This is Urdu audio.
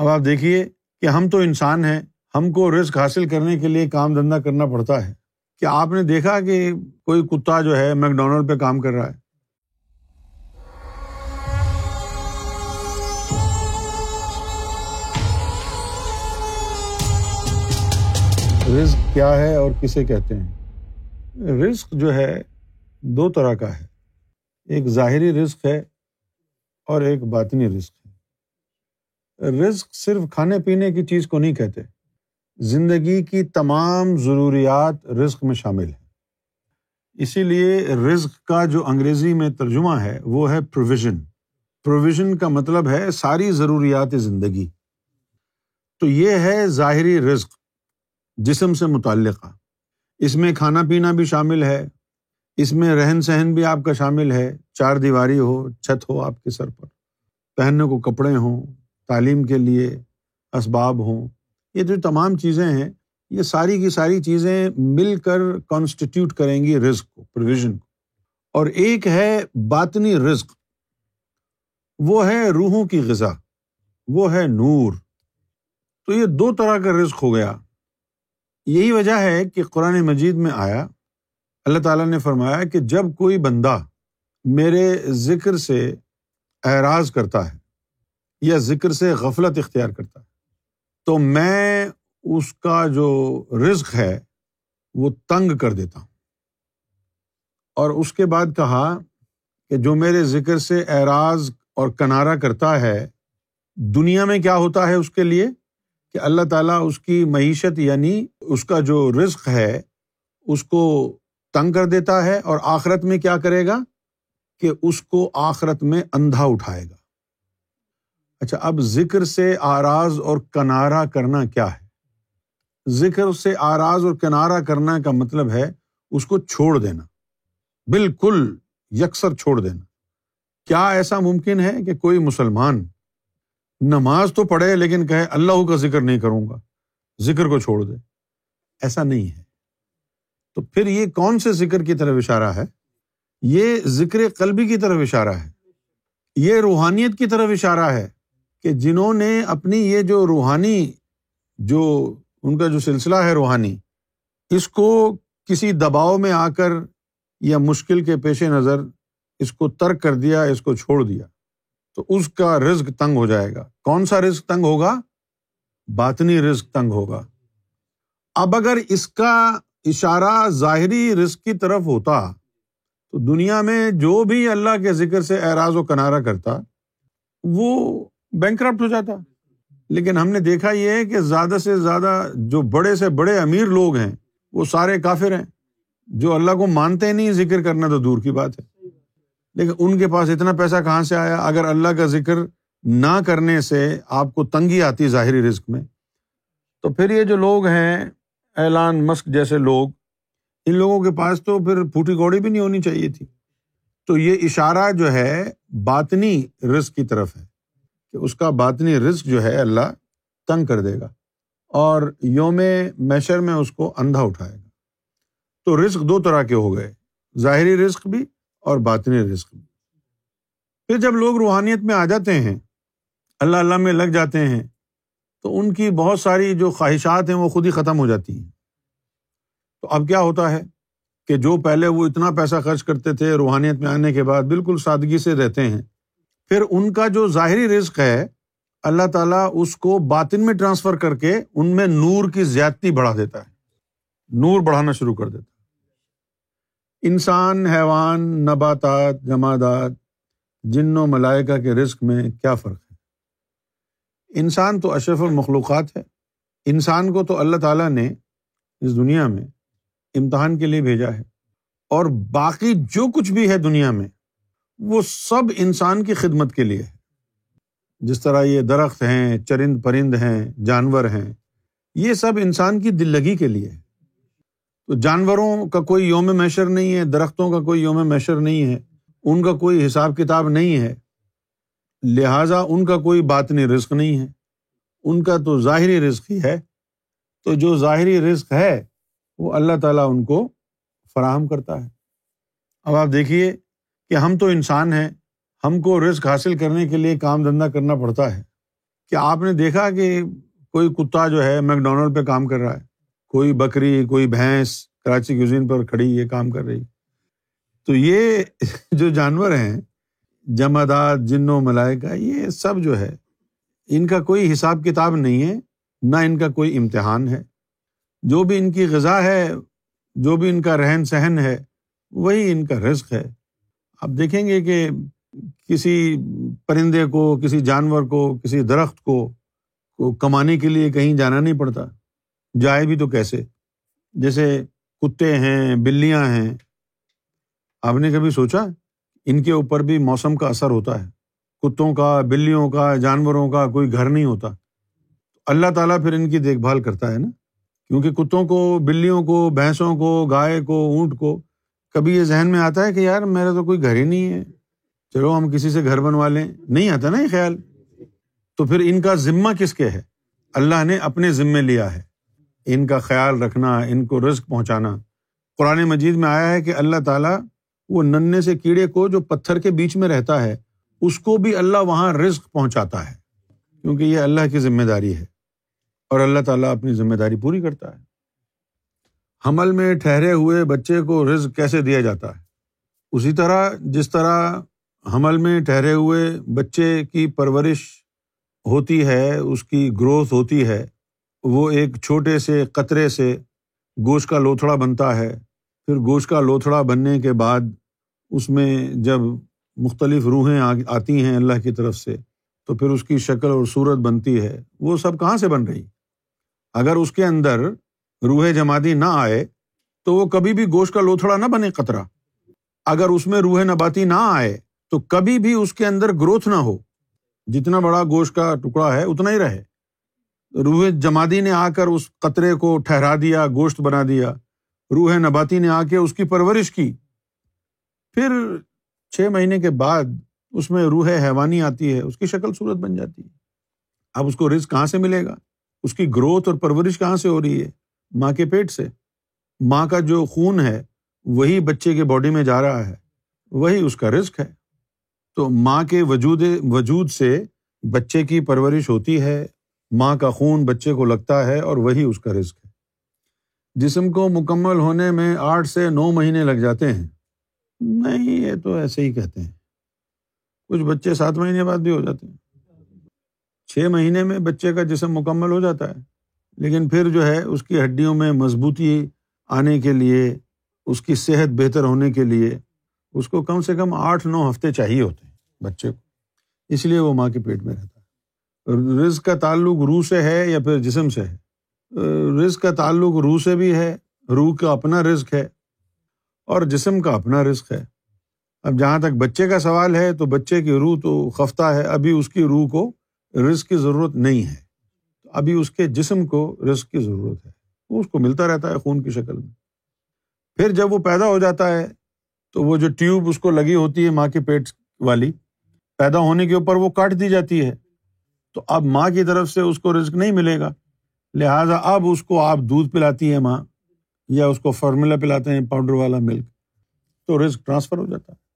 اب آپ دیکھیے کہ ہم تو انسان ہیں، ہم کو رسک حاصل کرنے کے لیے کام دھندا کرنا پڑتا ہے۔ کیا آپ نے دیکھا کہ کوئی کتا جو ہے میکڈونلڈ پہ کام کر رہا ہے؟ رسک کیا ہے اور کسے کہتے ہیں؟ رسک جو ہے دو طرح کا ہے۔ ایک ظاہری رسک ہے اور ایک باطنی رسک ہے رسک صرف کھانے پینے کی چیز کو نہیں کہتے، زندگی کی تمام ضروریات رزق میں شامل ہے اسی لیے رزق کا جو انگریزی میں ترجمہ ہے، وہ ہے پروویژن پروویژن کا مطلب ہے ساری ضروریات زندگی۔ تو یہ ہے ظاہری رزق، جسم سے متعلقہ۔ اس میں کھانا پینا بھی شامل ہے، اس میں رہن سہن بھی آپ کا شامل ہے۔ چار دیواری ہو، چھت ہو آپ کے سر پر۔ پہننے کو کپڑے ہوں تعلیم کے لیے اسباب ہوں۔ یہ جو تمام چیزیں ہیں، یہ ساری کی ساری چیزیں مل کر کانسٹیٹیوٹ کریں گی رزق کو پروویژن کو۔ اور ایک ہے باطنی رزق، وہ ہے روحوں کی غذا، وہ ہے نور۔ تو یہ دو طرح کا رزق ہو گیا۔ یہی وجہ ہے کہ قرآن مجید میں آیا، اللہ تعالیٰ نے فرمایا کہ جب کوئی بندہ میرے ذکر سے اعراض کرتا ہے یا ذکر سے غفلت اختیار کرتا ہے۔ تو میں اس کا جو رزق ہے، وہ تنگ کر دیتا ہوں۔ اور اس کے بعد کہا کہ جو میرے ذکر سے اعراض اور کنارا کرتا ہے، دنیا میں کیا ہوتا ہے اس کے لیے؟ کہ اللہ تعالیٰ اس کی معیشت یعنی اس کا جو رزق ہے، اس کو تنگ کر دیتا ہے اور آخرت میں کیا کرے گا؟ کہ اس کو آخرت میں اندھا اٹھائے گا۔ اچھا اب ذکر سے آراز اور کنارا کرنا کیا ہے؟ ذکر سے آراز اور کنارا کرنا کا مطلب ہے اس کو چھوڑ دینا۔ بالکل یکسر چھوڑ دینا۔ کیا ایسا ممکن ہے کہ کوئی مسلمان نماز تو پڑھے لیکن کہے، اللہ کا ذکر نہیں کروں گا، ذکر کو چھوڑ دے؟ ایسا نہیں ہے۔ تو پھر یہ کون سے ذکر کی طرف اشارہ ہے؟ یہ ذکر قلبی کی طرف اشارہ ہے۔ یہ روحانیت کی طرف اشارہ ہے۔ کہ جنہوں نے اپنی یہ جو روحانی جو ان کا جو سلسلہ ہے روحانی، اس کو کسی دباؤ میں آ کر یا مشکل کے پیش نظر اس کو ترک کر دیا، اس کو چھوڑ دیا، تو اس کا رزق تنگ ہو جائے گا۔ کون سا رزق تنگ ہوگا؟ باطنی رزق تنگ ہوگا۔ اب اگر اس کا اشارہ ظاہری رزق کی طرف ہوتا، تو دنیا میں جو بھی اللہ کے ذکر سے اعراض و کنارا کرتا، وہ بینک کرپٹ ہو جاتا۔ لیکن ہم نے دیکھا یہ ہے کہ زیادہ سے زیادہ جو بڑے سے بڑے امیر لوگ ہیں، وہ سارے کافر ہیں۔ جو اللہ کو مانتے نہیں، ذکر کرنا تو دور کی بات ہے۔ لیکن ان کے پاس اتنا پیسہ کہاں سے آیا؟ اگر اللہ کا ذکر نہ کرنے سے آپ کو تنگی آتی ظاہری رزق میں، تو پھر یہ جو لوگ ہیں اعلان مسک جیسے لوگ، ان لوگوں کے پاس تو پھر پھوٹی گوڑی بھی نہیں ہونی چاہیے تھی۔ تو یہ اشارہ جو ہے، باطنی رزق کی طرف ہے۔ کہ اس کا باطنی رزق جو ہے اللہ تنگ کر دے گا اور یوم میشر میں اس کو اندھا اٹھائے گا۔ تو رزق دو طرح کے ہو گئے، ظاہری رزق بھی اور باطنی رزق بھی۔ پھر جب لوگ روحانیت میں آ جاتے ہیں، اللہ اللہ میں لگ جاتے ہیں، تو ان کی بہت ساری جو خواہشات ہیں وہ خود ہی ختم ہو جاتی ہیں۔ تو اب کیا ہوتا ہے کہ جو پہلے وہ اتنا پیسہ خرچ کرتے تھے، روحانیت میں آنے کے بعد بالکل سادگی سے رہتے ہیں پھر ان کا جو ظاہری رزق ہے، اللہ تعالیٰ اس کو باطن میں ٹرانسفر کر کے ان میں نور کی زیادتی بڑھا دیتا ہے۔ نور بڑھانا شروع کر دیتا ہے۔ انسان، حیوان، نباتات، جمادات، جن و ملائکہ کے رزق میں کیا فرق ہے؟ انسان تو اشرف المخلوقات ہے۔ انسان کو تو اللہ تعالیٰ نے اس دنیا میں امتحان کے لیے بھیجا ہے۔ اور باقی جو کچھ بھی ہے دنیا میں وہ سب انسان کی خدمت کے لیے ہے۔ جس طرح یہ درخت ہیں، چرند پرند ہیں، جانور ہیں، یہ سب انسان کی دل لگی کے لیے ہے۔ تو جانوروں کا کوئی یوم میشر نہیں ہے، درختوں کا کوئی یوم میشر نہیں ہے، ان کا کوئی حساب کتاب نہیں ہے۔ لہٰذا ان کا کوئی باطنی رزق نہیں ہے۔ ان کا تو ظاہری رزق ہی ہے۔ تو جو ظاہری رزق ہے، وہ اللہ تعالیٰ ان کو فراہم کرتا ہے۔ اب آپ دیکھیے کہ ہم تو انسان ہیں، ہم کو رسک حاصل کرنے کے لیے کام دھندا کرنا پڑتا ہے۔ کیا آپ نے دیکھا کہ کوئی کتا جو ہے میکڈونلڈ پہ کام کر رہا ہے؟ کوئی بکری، کوئی بھینس کراچی کیوزین پر کھڑی یہ کام کر رہی۔ تو یہ جو جانور ہیں، جمادات جن و ملائکہ، یہ سب جو ہے، ان کا کوئی حساب کتاب نہیں ہے، نہ ان کا کوئی امتحان ہے۔ جو بھی ان کی غذا ہے، جو بھی ان کا رہن سہن ہے، وہی ان کا رزق ہے۔ آپ دیکھیں گے کہ کسی پرندے کو، کسی جانور کو، کسی درخت کو کمانے کے لیے کہیں جانا نہیں پڑتا۔ جائے بھی تو کیسے؟ جیسے کتے ہیں، بلیاں ہیں۔ آپ نے کبھی سوچا ان کے اوپر بھی موسم کا اثر ہوتا ہے؟ کتوں کا، بلیوں کا، جانوروں کا کوئی گھر نہیں ہوتا۔ اللہ تعالیٰ پھر ان کی دیکھ بھال کرتا ہے نا؟ کیونکہ کتوں کو، بلیوں کو، بھینسوں کو، گائے کو، اونٹ کو کبھی یہ ذہن میں آتا ہے کہ یار میرا تو کوئی گھر ہی نہیں ہے۔ چلو ہم کسی سے گھر بنوا لیں۔ نہیں آتا نا یہ خیال۔ تو پھر ان کا ذمہ کس کے ہے؟ اللہ نے اپنے ذمے لیا ہے۔ ان کا خیال رکھنا، ان کو رزق پہنچانا۔ قرآن مجید میں آیا ہے کہ اللہ تعالیٰ وہ ننے سے کیڑے کو جو پتھر کے بیچ میں رہتا ہے، اس کو بھی اللہ وہاں رزق پہنچاتا ہے۔ کیونکہ یہ اللہ کی ذمہ داری ہے اور اللہ تعالیٰ اپنی ذمہ داری پوری کرتا ہے۔ حمل میں ٹھہرے ہوئے بچے کو رزق کیسے دیا جاتا ہے؟ اسی طرح جس طرح حمل میں ٹھہرے ہوئے بچے کی پرورش ہوتی ہے، اس کی گروتھ ہوتی ہے، وہ ایک چھوٹے سے قطرے سے گوشت کا لوتھڑا بنتا ہے۔ پھر گوشت کا لوتھڑا بننے کے بعد اس میں جب مختلف روحیں آتی ہیں اللہ کی طرف سے، تو پھر اس کی شکل اور صورت بنتی ہے۔ وہ سب کہاں سے بن رہی؟ اگر اس کے اندر روح جمادی نہ آئے تو وہ کبھی بھی گوشت کا لوتھڑا نہ بنے قطرہ۔ اگر اس میں روح نباتی نہ آئے تو کبھی بھی اس کے اندر گروتھ نہ ہو۔ جتنا بڑا گوشت کا ٹکڑا ہے اتنا ہی رہے۔ روح جمادی نے آ کر اس قطرے کو ٹھہرا دیا، گوشت بنا دیا۔ روح نباتی نے آ کے اس کی پرورش کی۔ پھر چھ مہینے کے بعد اس میں روح حیوانی آتی ہے، اس کی شکل صورت بن جاتی ہے۔ اب اس کو رز کہاں سے ملے گا؟ اس کی گروتھ اور پرورش کہاں سے ہو رہی ہے؟ ماں کے پیٹ سے۔ ماں کا جو خون ہے، وہی بچے کے باڈی میں جا رہا ہے۔ وہی اس کا رسک ہے۔ تو ماں کے وجود وجود سے بچے کی پرورش ہوتی ہے۔ ماں کا خون بچے کو لگتا ہے اور وہی اس کا رسک ہے۔ جسم کو مکمل ہونے میں آٹھ سے نو مہینے لگ جاتے ہیں۔ نہیں، یہ تو ایسے ہی کہتے ہیں۔ کچھ بچے سات مہینے بعد بھی ہو جاتے ہیں۔ چھ مہینے میں بچے کا جسم مکمل ہو جاتا ہے۔ لیکن پھر جو ہے اس کی ہڈیوں میں مضبوطی آنے کے لیے، اس کی صحت بہتر ہونے کے لیے اس کو کم سے کم آٹھ نو ہفتے چاہیے ہوتے ہیں بچے کو۔ اس لیے وہ ماں کے پیٹ میں رہتا ہے۔ رزق کا تعلق روح سے ہے یا پھر جسم سے ہے؟ رزق کا تعلق روح سے بھی ہے، روح کا اپنا رزق ہے اور جسم کا اپنا رزق ہے۔ اب جہاں تک بچے کا سوال ہے تو بچے کی روح تو خفتہ ہے، ابھی اس کی روح کو رزق کی ضرورت نہیں ہے۔ ابھی اس کے جسم کو رزق کی ضرورت ہے۔ وہ اس کو ملتا رہتا ہے خون کی شکل میں۔ پھر جب وہ پیدا ہو جاتا ہے، تو وہ جو ٹیوب اس کو لگی ہوتی ہے ماں کے پیٹ والی، پیدا ہونے کے اوپر وہ کاٹ دی جاتی ہے۔ تو اب ماں کی طرف سے اس کو رزق نہیں ملے گا۔ لہٰذا اب اس کو آپ دودھ پلاتی ہے ماں، یا اس کو فارمولا پلاتے ہیں پاؤڈر والا ملک تو رزق ٹرانسفر ہو جاتا ہے۔